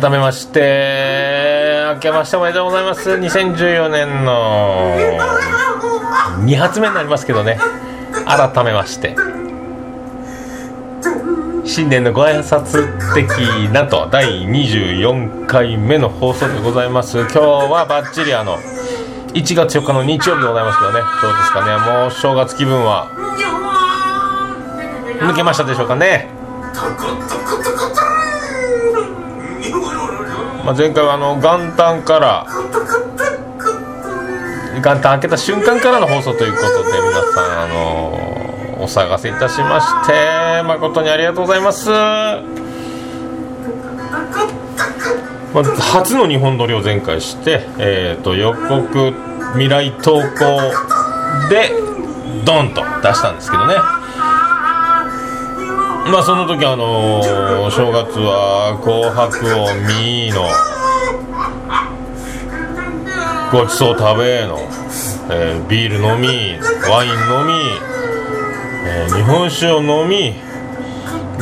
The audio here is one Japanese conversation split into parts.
改めまして、明けましておめでとうございます。2014年の2発目になりますけどね、改めまして。新年のご挨拶的なと。第24回目の放送でございます。今日はバッチリあの1月4日の日曜日でございますけどね。どうですかね。もう正月気分は抜けましたでしょうかね。まあ、前回はあの元旦から元旦開けた瞬間からの放送ということで皆さんあのお探せいたしまして誠にありがとうございます、まあ、初の日本撮りを前回して、えー、と予告未来投稿でドンと出したんですけどね。まあその時あのー、正月は「紅白」を見の「ごちそう食べ」の、えー、ビール飲みワイン飲み、えー、日本酒を飲み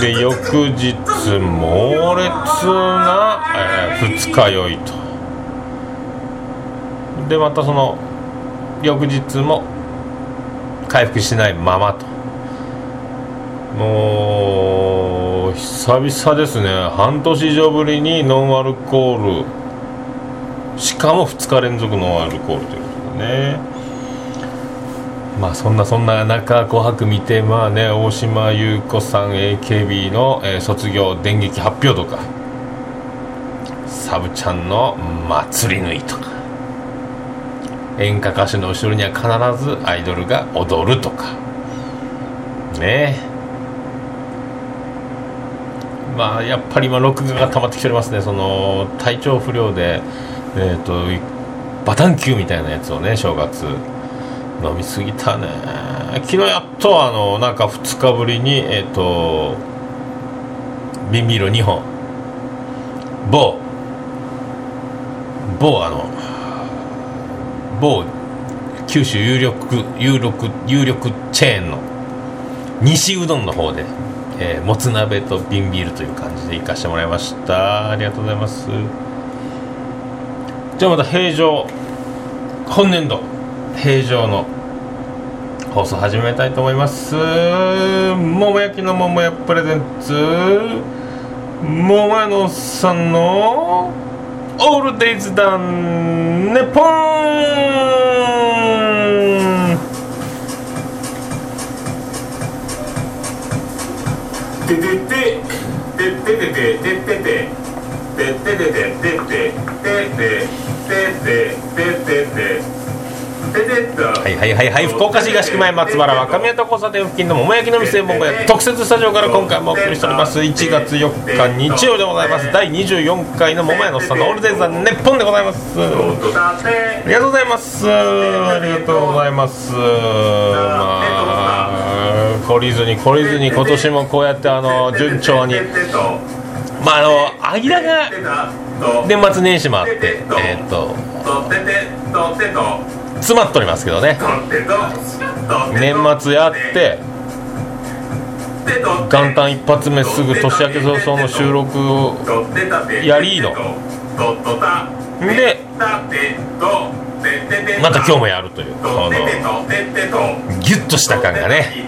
で翌日猛烈な、えー、二日酔いと。でまたその翌日も回復しないままと。もう久々ですね。半年以上ぶりにノンアルコール。しかも2日連続ノンアルコールということでね。まあそんなそんな中紅白見てまあね大島優子さん AKB の、えー、卒業電撃発表とか。サブちゃんの祭り縫いとか。演歌歌手の後ろには必ずアイドルが踊るとか。ね。えまあ、やっぱり今、録画が溜まってきておりますね、その体調不良で、えーと、バタン球みたいなやつをね、正月、飲みすぎたね、昨日やっとあのなんか2日ぶりに、えーと、ビ瓶ビール2本、某、某、あの、某九州有力有力有力チェーンの西うどんの方で。えー、もつ鍋と瓶ビールという感じで行かしてもらいました。ありがとうございます。じゃあまた平常本年度平常の放送始めたいと思います。桃焼きの桃屋プレゼンツ桃屋のおっさんのオールデイズダンネポンててててててててててててててててはいはいはいはい福岡市東区前松原若宮と交差点付近の桃焼きの店桃屋特設スタジオから今回もお送りしております1月4日日曜でございます第24回の桃屋のスタンドオールデンさん日本でございますありがとうございますありがとうございますまあ懲りずに懲りずに今年もこうやってあの順調に。まああの間が年末年始もあってえーっと詰まっておりますけどね。年末やって元旦一発目すぐ年明け早々の収録をやりの。でまた今日もやるというこのギュッとした感がね。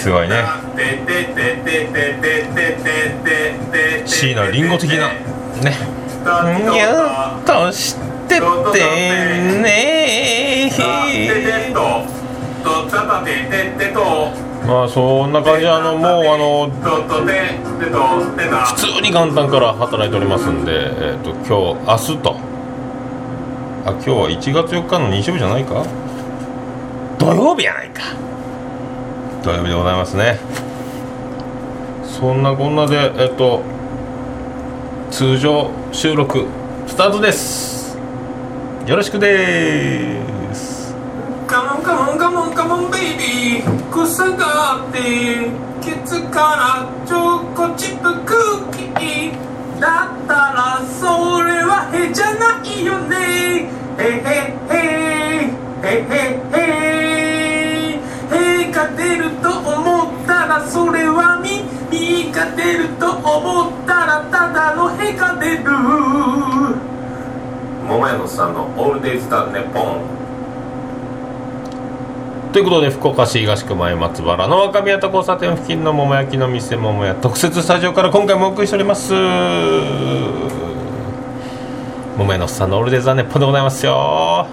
すごいね。椎名林檎的なね。ギュッとしてってね。まあそんな感じであのもうあの普通に元旦から働いておりますんで、えー、と今日明日とあ今日は1月4日の日曜日じゃないか？土曜日やないか。土曜日でございますね。そんなこんなでえっ、と通常収録スタートです。よろしくです。カモンカモンカモンカモンベイビー草があってケツからチョコチップクッキー。だったらそれはへじゃないよねへへへへへへへが出ると思ったらそれは耳が出ると思ったらただのへが出る桃屋のさんのオールデイズ・ザ・ネポンということで福岡市東区前松原の若宮と交差点付近の桃焼きの店桃屋特設スタジオから今回もお送りしております桃屋のおっさんのオールデイズ・ザ・ネッポンでございますよ。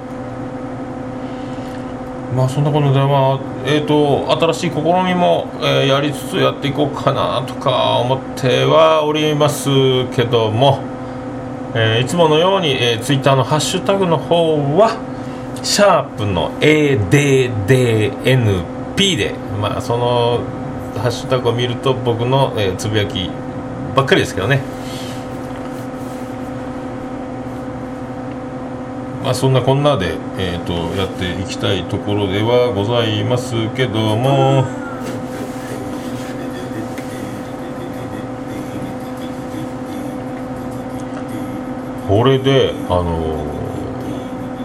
まあそんなことでまあえっ、と新しい試みも、えーやりつつやっていこうかなとか思ってはおりますけども、えーいつものように、えー、ツイッターのハッシュタグの方はシャープの ADDNP でまあそのハッシュタグを見ると僕の、えーつぶやきばっかりですけどね。まあそんなこんなで、えー、とやっていきたいところではございますけども。これであの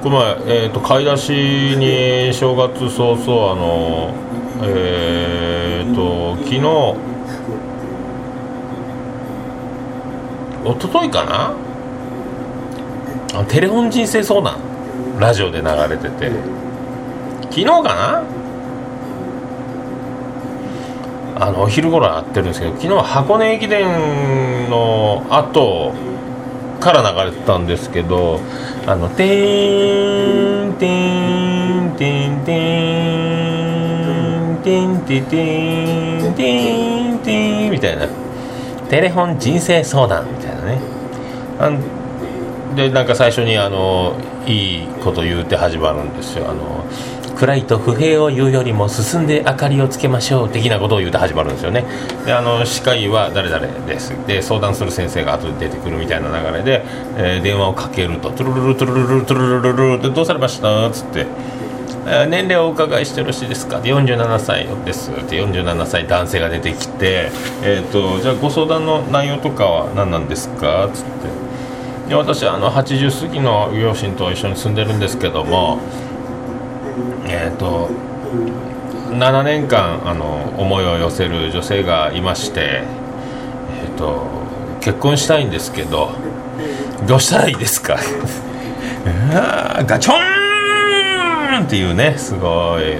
この前、えー、と買い出しに正月早々あのえっ、と昨日一昨日かな？あテレフォン人生相談ラジオで流れてて。昨日かな？あのお昼頃会ってるんですけど昨日は箱根駅伝の後から流れてたんですけどあの「てーんてーんてーんてーんてーんてーんてーんてーんてーん」みたいな「テレフォン人生相談」みたいなねでなんか最初にあのいいこと言うて始まるんですよ。あの暗いと不平を言うよりも進んで明かりをつけましょう的なことを言うて始まるんですよね。であの司会は誰々です。で相談する先生が後で出てくるみたいな流れで、えー電話をかけるとトゥルルルトゥルルルトゥルルルルルどうされましたっつってえ年齢をお伺いしてよろしいですかで47歳ですって47歳男性が出てきて、えー、とじゃあご相談の内容とかは何なんですかっつって私はあの80過ぎの両親と一緒に住んでるんですけどもえっ、と7年間あの思いを寄せる女性がいましてえっ、と結婚したいんですけどどうしたらいいですか？ガチョンっていうねすごい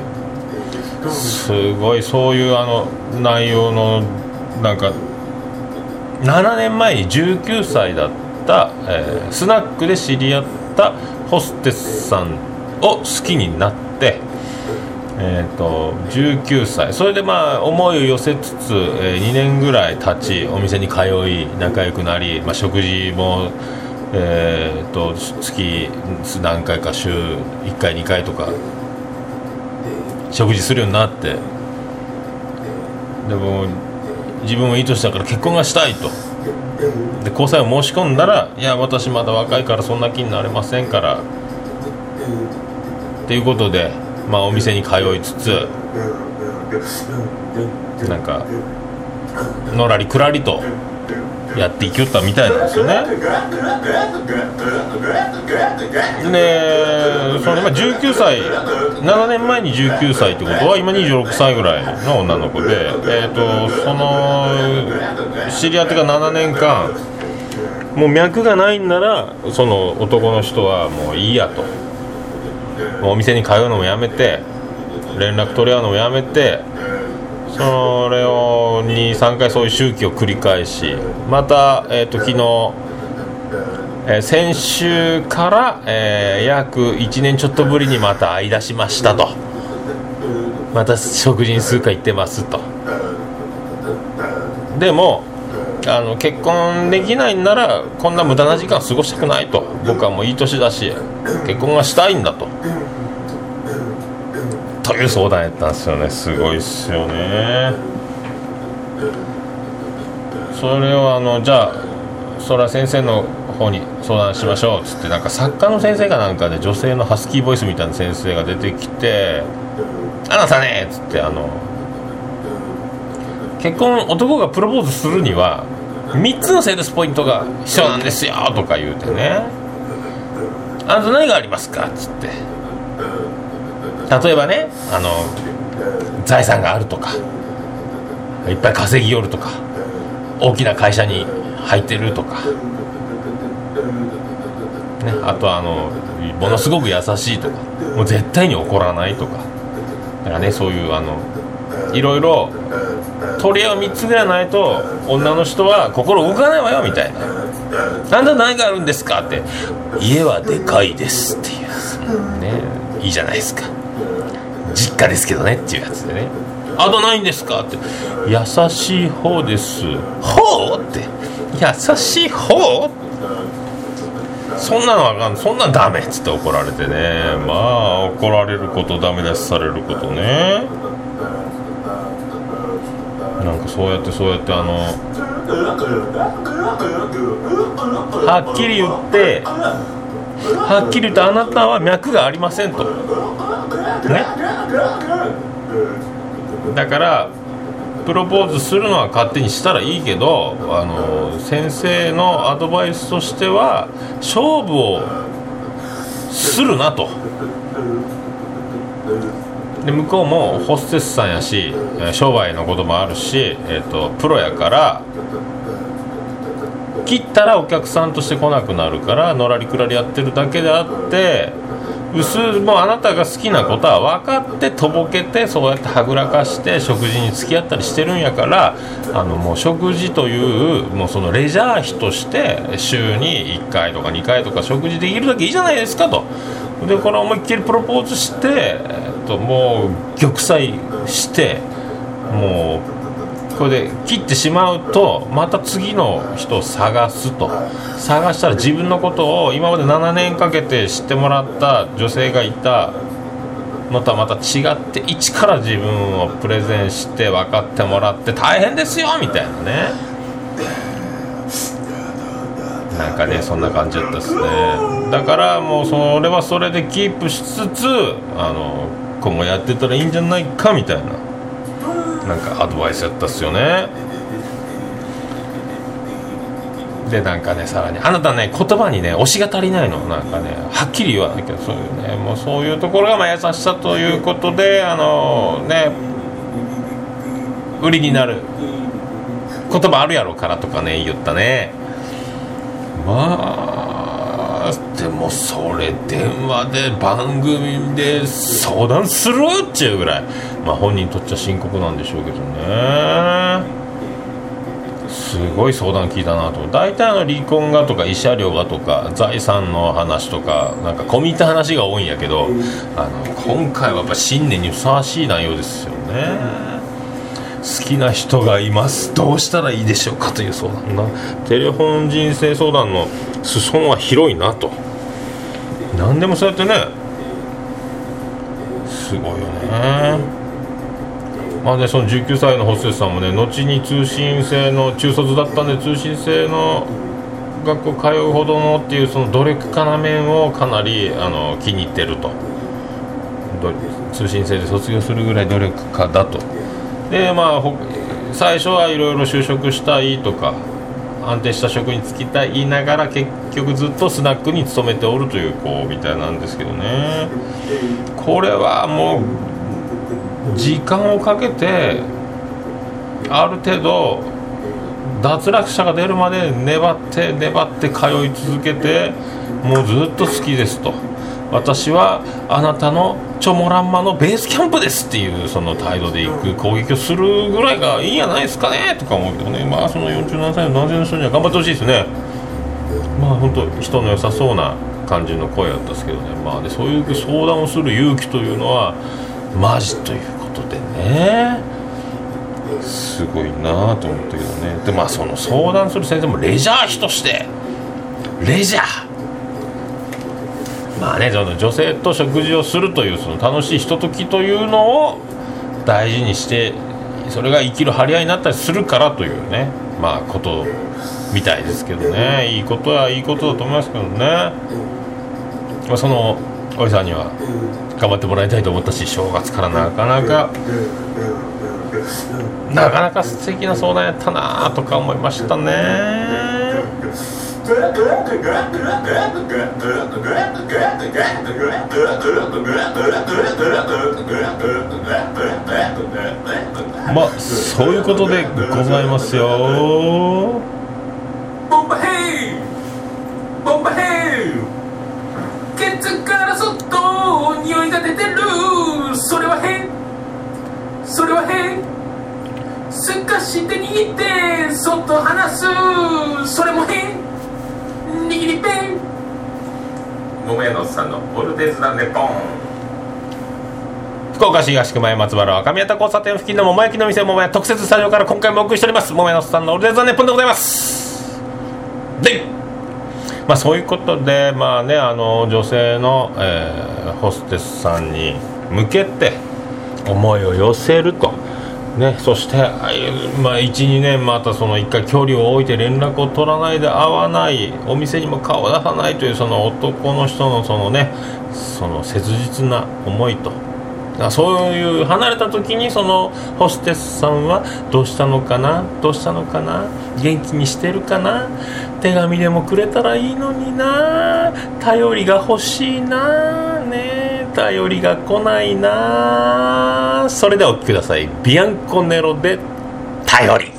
すごいそういうあの内容のなんか7年前に19歳だった、たえースナックで知り合ったホステスさんを好きになって、えー、と19歳。それでまあ思いを寄せつつ、え2年ぐらい経ちお店に通い仲良くなり、まあ、食事も、えー、と月何回か週1回2回とか食事するようになって。でも自分はいい年だから結婚がしたいと。で交際を申し込んだらいや私まだ若いからそんな気になれませんからっていうことでまあお店に通いつつなんかのらりくらりとやっていきよったみたいなんですよね。でねその今19歳7年前に19歳ってことは今26歳ぐらいの女の子でえっ、とその知り合ってから7年間もう脈がないんならその男の人はもういいやと。もうお店に通うのもやめて連絡取り合うのもやめてそれを23回そういう周期を繰り返しまた、えー、と昨日、えー先週から、えー約1年ちょっとぶりにまた会い出しましたと。また食事に数回行ってますと。でもあの結婚できないんならこんな無駄な時間過ごしたくないと。僕はもういい年だし結婚がしたいんだと。という相談やったんですよね。すごいっすよね。それをあのじゃあそれは先生の方に相談しましょうっつってなんか作家の先生かなんかで女性のハスキーボイスみたいな先生が出てきて「あなたね」っつってあの結婚男がプロポーズするには3つのセールスポイントが必要なんですよとか言うてね「あなた何がありますか?」っつって。例えばねあの財産があるとかいっぱい稼ぎよるとか大きな会社に入ってるとか、ね、あとはあのものすごく優しいとかもう絶対に怒らないとかだからねそういうあのいろいろ取り合い3つぐらいないと女の人は心動かないわよみたいな「あんた何があるんですか?」って「家はでかいです」っていうねいいじゃないですか実家ですけどねっていうやつでね「あとないんですか?」って「優しい方です」「方?」って「優しい方?」そんなのはあかんそんなんダメっつって怒られてね。まあ怒られることダメ出しされることね。なんかそうやってそうやってあのはっきり言ってはっきり言ってあなたは脈がありませんとねだからプロポーズするのは勝手にしたらいいけどあの先生のアドバイスとしては勝負をするなと。で向こうもホステスさんやし商売のこともあるし、えーと、プロやから切ったらお客さんとして来なくなるからのらりくらりやってるだけであって薄もうあなたが好きなことは分かってとぼけてそうやってはぐらかして食事に付き合ったりしてるんやからあのもう食事というもうそのレジャー費として週に1回とか2回とか食事できるだけいいじゃないですかと。でこれ思いっきりプロポーズして、えっと、もう玉砕してもうこれで切ってしまうとまた次の人を探すと。探したら自分のことを今まで7年かけて知ってもらった女性がいたのとはまた違って一から自分をプレゼンして分かってもらって大変ですよみたいなね。なんかねそんな感じだったですね。だからもうそれはそれでキープしつつあの今後やってたらいいんじゃないかみたいな。なんかアドバイスやったっすよね。でなんかねさらにあなたね言葉にね推しが足りないの。なんかねはっきり言わないけどそういうねもうそういうところがまあ優しさということであのね売りになる言葉あるやろからとかね言ったね。まあでもそれ電話で番組で相談するっちゅうぐらい。まあ本人にとっちゃ深刻なんでしょうけどね。すごい相談聞いたなと大体の離婚がとか慰謝料がとか財産の話とかなんか込み入った話が多いんやけどあの今回はやっぱ新年にふさわしい内容ですよね。好きな人がいます。どうしたらいいでしょうかという相談。なテレフォン人生相談の裾野は広いなと。何でもそうやってね。すごいよね。まあねその19歳のホステスさんもね後に通信制の中卒だったんで通信制の学校通うほどのっていうその努力家な面をかなりあの気に入ってると。通信制で卒業するぐらい努力家だとでまあ最初はいろいろ就職したいとか安定した職に就きたいながら結局ずっとスナックに勤めておるという子みたいなんですけどねこれはもう時間をかけてある程度脱落者が出るまで粘って粘って通い続けてもうずっと好きですと。私はあなたのチョモランマのベースキャンプですっていうその態度でいく攻撃をするぐらいがいいんじゃないですかねとか思うけどね。まあその47歳の男性の人には頑張ってほしいですね。まあ本当人の良さそうな感じの声だったんですけどね。まあでそういう相談をする勇気というのはマジということでね。すごいなと思ったけどね。でまあその相談する先生もレジャー費として。レジャーまあねその女性と食事をするというその楽しいひとときというのを大事にしてそれが生きる張り合いになったりするからというねまあことみたいですけどね。いいことはいいことだと思いますけどね、まあ、そのおじさんには頑張ってもらいたいと思ったし正月からなかなかなかなか素敵な相談やったなとか思いましたね。まあそういうことでございますよ。ボンバヘイ！ボンバヘイ！ケツからそっと匂いが出てる。それは変。それは変。すかして握ってそっと離す。それも変。握りペン桃屋のおっさんのオルデズダネポン。福岡市東区前松原赤宮田交差点付近の桃焼きの店桃屋特設スタジオから今回もお送りしております。桃屋のおっさんのオルデズダネポンでございます。でまあそういうことでまあねあの女性の、えーホステスさんに向けて思いを寄せると。ね、そして、まあ、12年またその1回距離を置いて連絡を取らないで会わないお店にも顔を出さないというその男の人のそのねその切実な思いと。だそういう離れた時にそのホステスさんはどうしたのかなどうしたのかな元気にしてるかな手紙でもくれたらいいのにな頼りが欲しいなね。え頼りが来ないなそれではお聞きくださいビアンコネロで頼り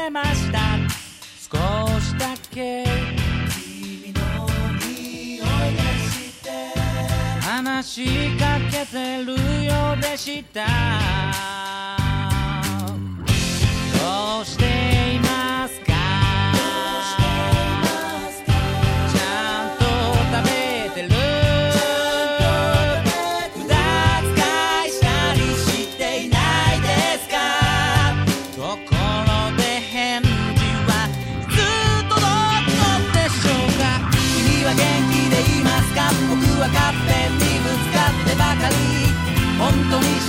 届いてました。少しだけ君の匂いがして。話しかけてるようでした。どうして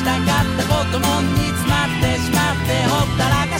したかったことも煮詰まってしまってほったらか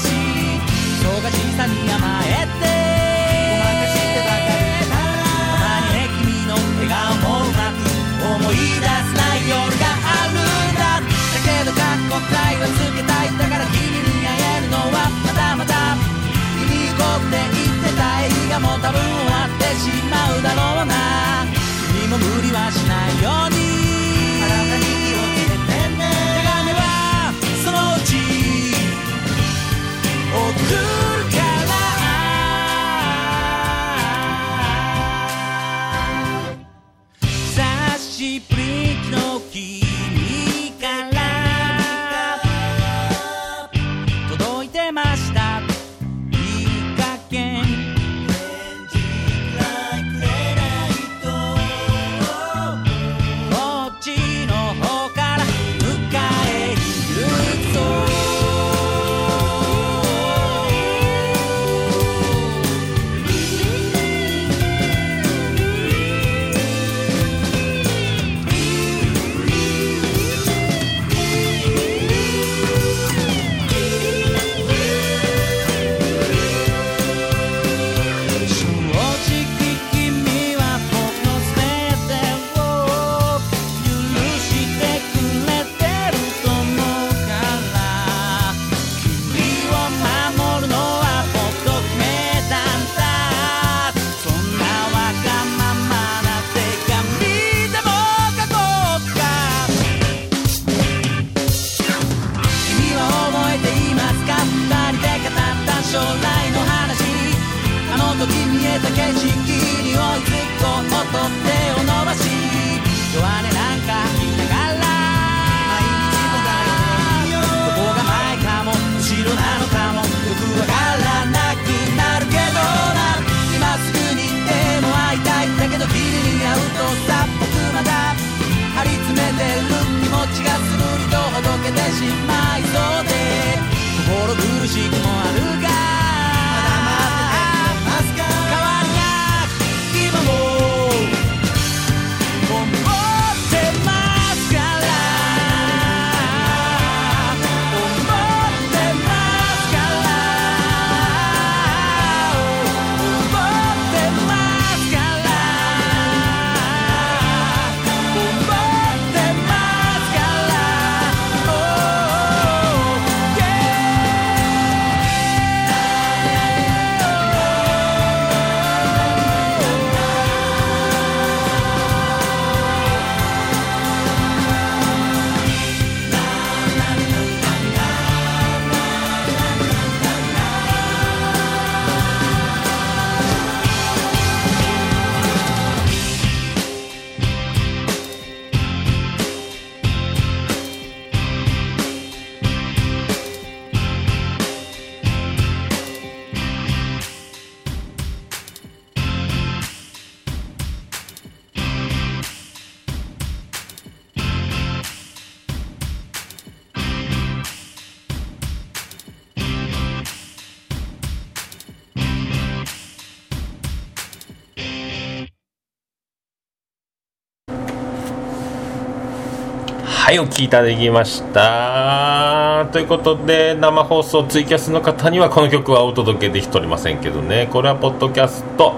はいお聞きいただきました。ということで生放送ツイキャスの方にはこの曲はお届けできておりませんけどね。これはポッドキャスト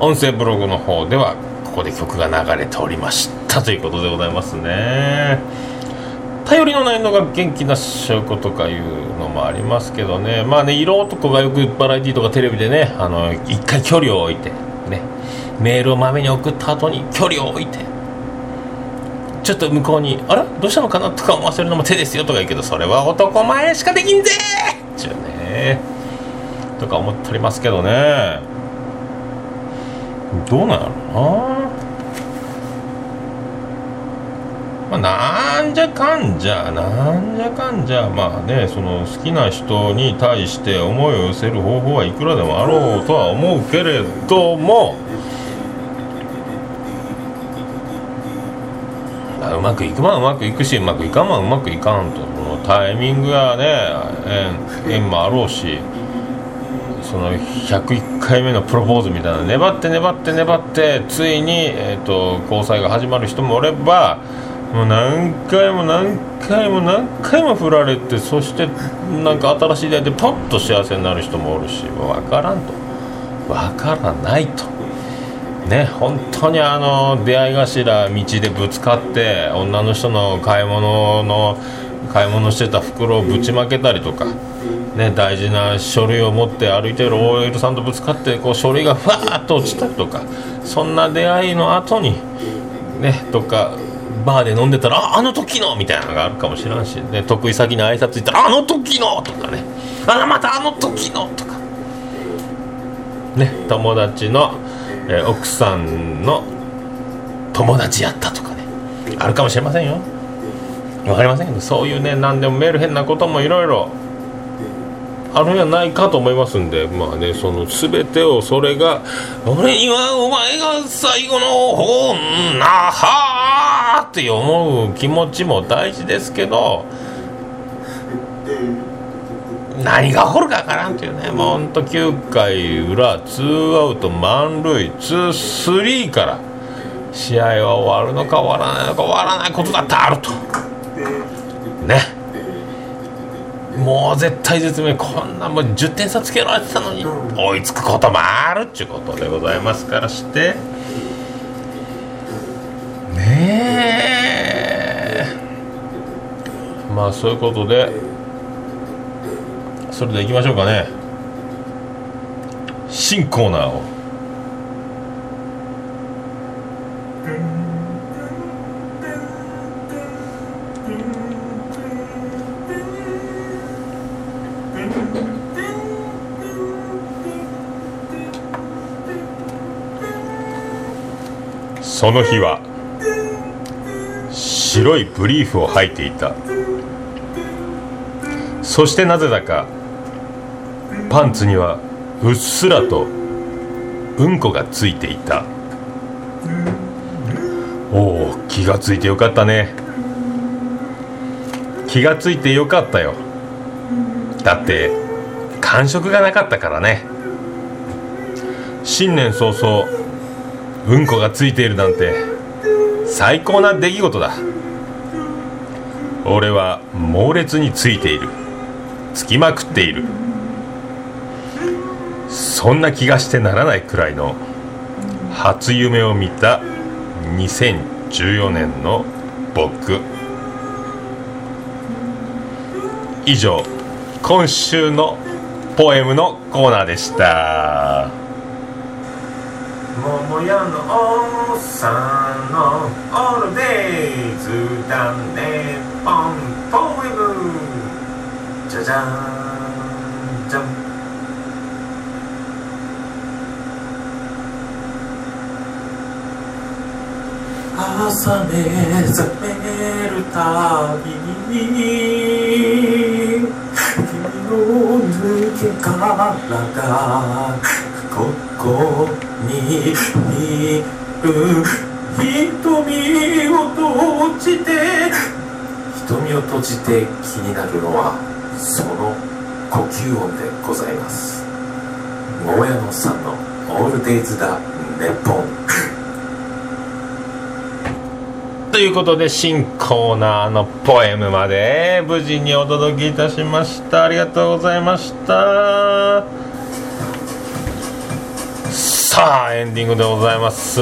音声ブログの方ではここで曲が流れておりました。ということでございますね。頼りのないのが元気な証拠とかいうのもありますけどね。まあね色男がよくバラエティとかテレビでねあの一回距離を置いてね。メールをまめに送った後に距離を置いて。ちょっと向こうに「あれどうしたのかな?」とか思わせるのも手ですよとか言うけどそれは男前しかできんぜっちゅうねとか思っておりますけどねどうなんやろなまあなんじゃかんじゃなんじゃかんじゃまあねその好きな人に対して思いを寄せる方法はいくらでもあろうとは思うけれどもまあうまくいくまんうまくいくしうまくいかんまんうまくいかんと。そのタイミングやね縁もあろうしその101回目のプロポーズみたいな粘って粘って粘ってついに、えー、と交際が始まる人もおればもう何回も何回も何回も振られてそしてなんか新しい出会いでポッと幸せになる人もおるし分からんと。分からないと。ね本当にあの出会い頭道でぶつかって女の人の買い物の買い物してた袋をぶちまけたりとか、ね、大事な書類を持って歩いてる OL さんとぶつかってこう書類がふわーっと落ちたりとかそんな出会いの後にねどっかバーで飲んでたらああの時のみたいなのがあるかもしれんし、ね、得意先に挨拶行ったらあの時のとかね。あまたあの時のとか。ね友達の、えー奥さんの友達やったとかね。あるかもしれませんよ。わかりませんけどそういうね何でもメール変なこともいろいろあるんやないかと思いますんでまあねその全てをそれが俺にはお前が最後のほんなはーって思う気持ちも大事ですけど何が起こるかわからんっていうね。もうほんと9回裏ツーアウト満塁ツースリーから試合は終わるのか終わらないのか終わらないことだってあると。ね。もう絶対絶命こんなもう10点差つけられてたのに追いつくこともあるっちゅうことでございますからして。ねえ。まあそういうことでそれでいきましょうかね。新コーナーを。その日は白いブリーフを履いていた。そしてなぜだかパンツにはうっすらとうんこがついていた。おお気がついてよかったね。気がついてよかったよ。だって感触がなかったからね。新年早々うんこがついているなんて最高な出来事だ。俺は猛烈についている。つきまくっている。そんな気がしてならないくらいの初夢を見た2014年の僕。以上今週のポエムのコーナーでした。桃屋のおっさんのオールデイズだね。ポンポエム。じゃじゃんじゃん朝目覚めるたびに君の抜け殻がここにいる瞳を閉じて瞳を閉じて気になるのはその呼吸音でございます桃屋のさんの「オールデイズだネポン」ということで新コーナーのポエムまで無事にお届けいたしました。ありがとうございました。さあエンディングでございます。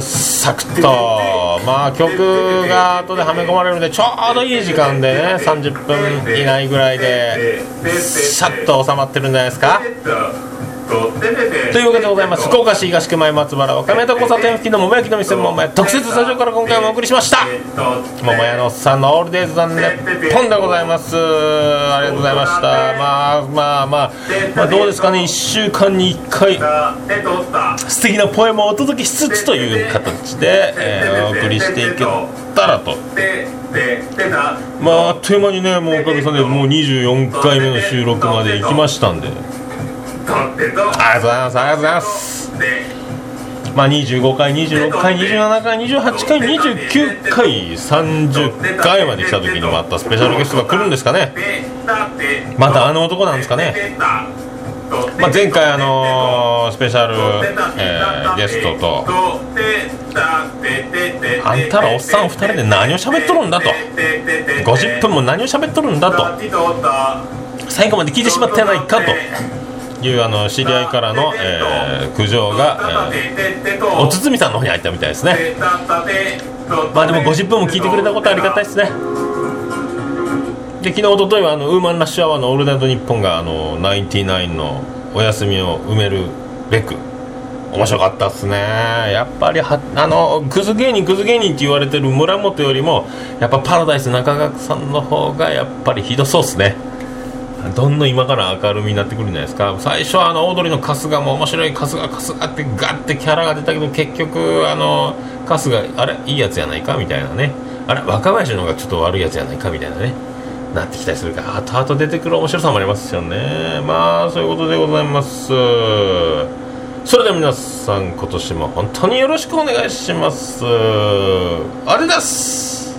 サクッと。まあ曲が後ではめ込まれるのでちょうどいい時間でね30分以内ぐらいでシャッと収まってるんじゃないですか。というわけでございます。福岡市東区前松原若宮と交差点付近の桃焼きの店桃屋特設スタジオから今回もお送りしました。桃屋のおっさんのオールデイズザンネッポンでございます。ありがとうございました。まあまあまあ、まあ、どうですかね？1週間に1回素敵なポエムをお届けしつつという形で、えーお送りしていけたらと。まああっという間にねもうおかげさんでもう24回目の収録まで行きましたんで。ありがとうございます。ありがとうございます。まあ25回26回27回28回29回30回まで来た時にまたスペシャルゲストが来るんですかね。またあの男なんですかね。まあ、前回あのースペシャル、えーゲストと。あんたらおっさん2人で何を喋っとるんだと。50分も何を喋っとるんだと。最後まで聞いてしまったやないかと。いうあの知り合いからの、えー苦情が、えーお堤さんの方に入ったみたいですね。まあでも50分も聞いてくれたことありがたいですね。で昨日一昨日はあのウーマンラッシュアワーの「オールナイトニッポン」があのナインティナインのお休みを埋めるべく面白かったっすね。やっぱりはあのクズ芸人クズ芸人って言われてる村本よりもやっぱパラダイス中川さんの方がやっぱりひどそうっすね。どんどん今から明るみになってくるんじゃないですか。最初はあのオードリーの春日も面白い春日春日ってガッてキャラが出たけど結局あの春日あれいいやつやないかみたいなね。あれ若林の方がちょっと悪いやつやないかみたいなね。なってきたりするから後々出てくる面白さもありますよね。まあそういうことでございます。それでは皆さん今年も本当によろしくお願いします。あれです。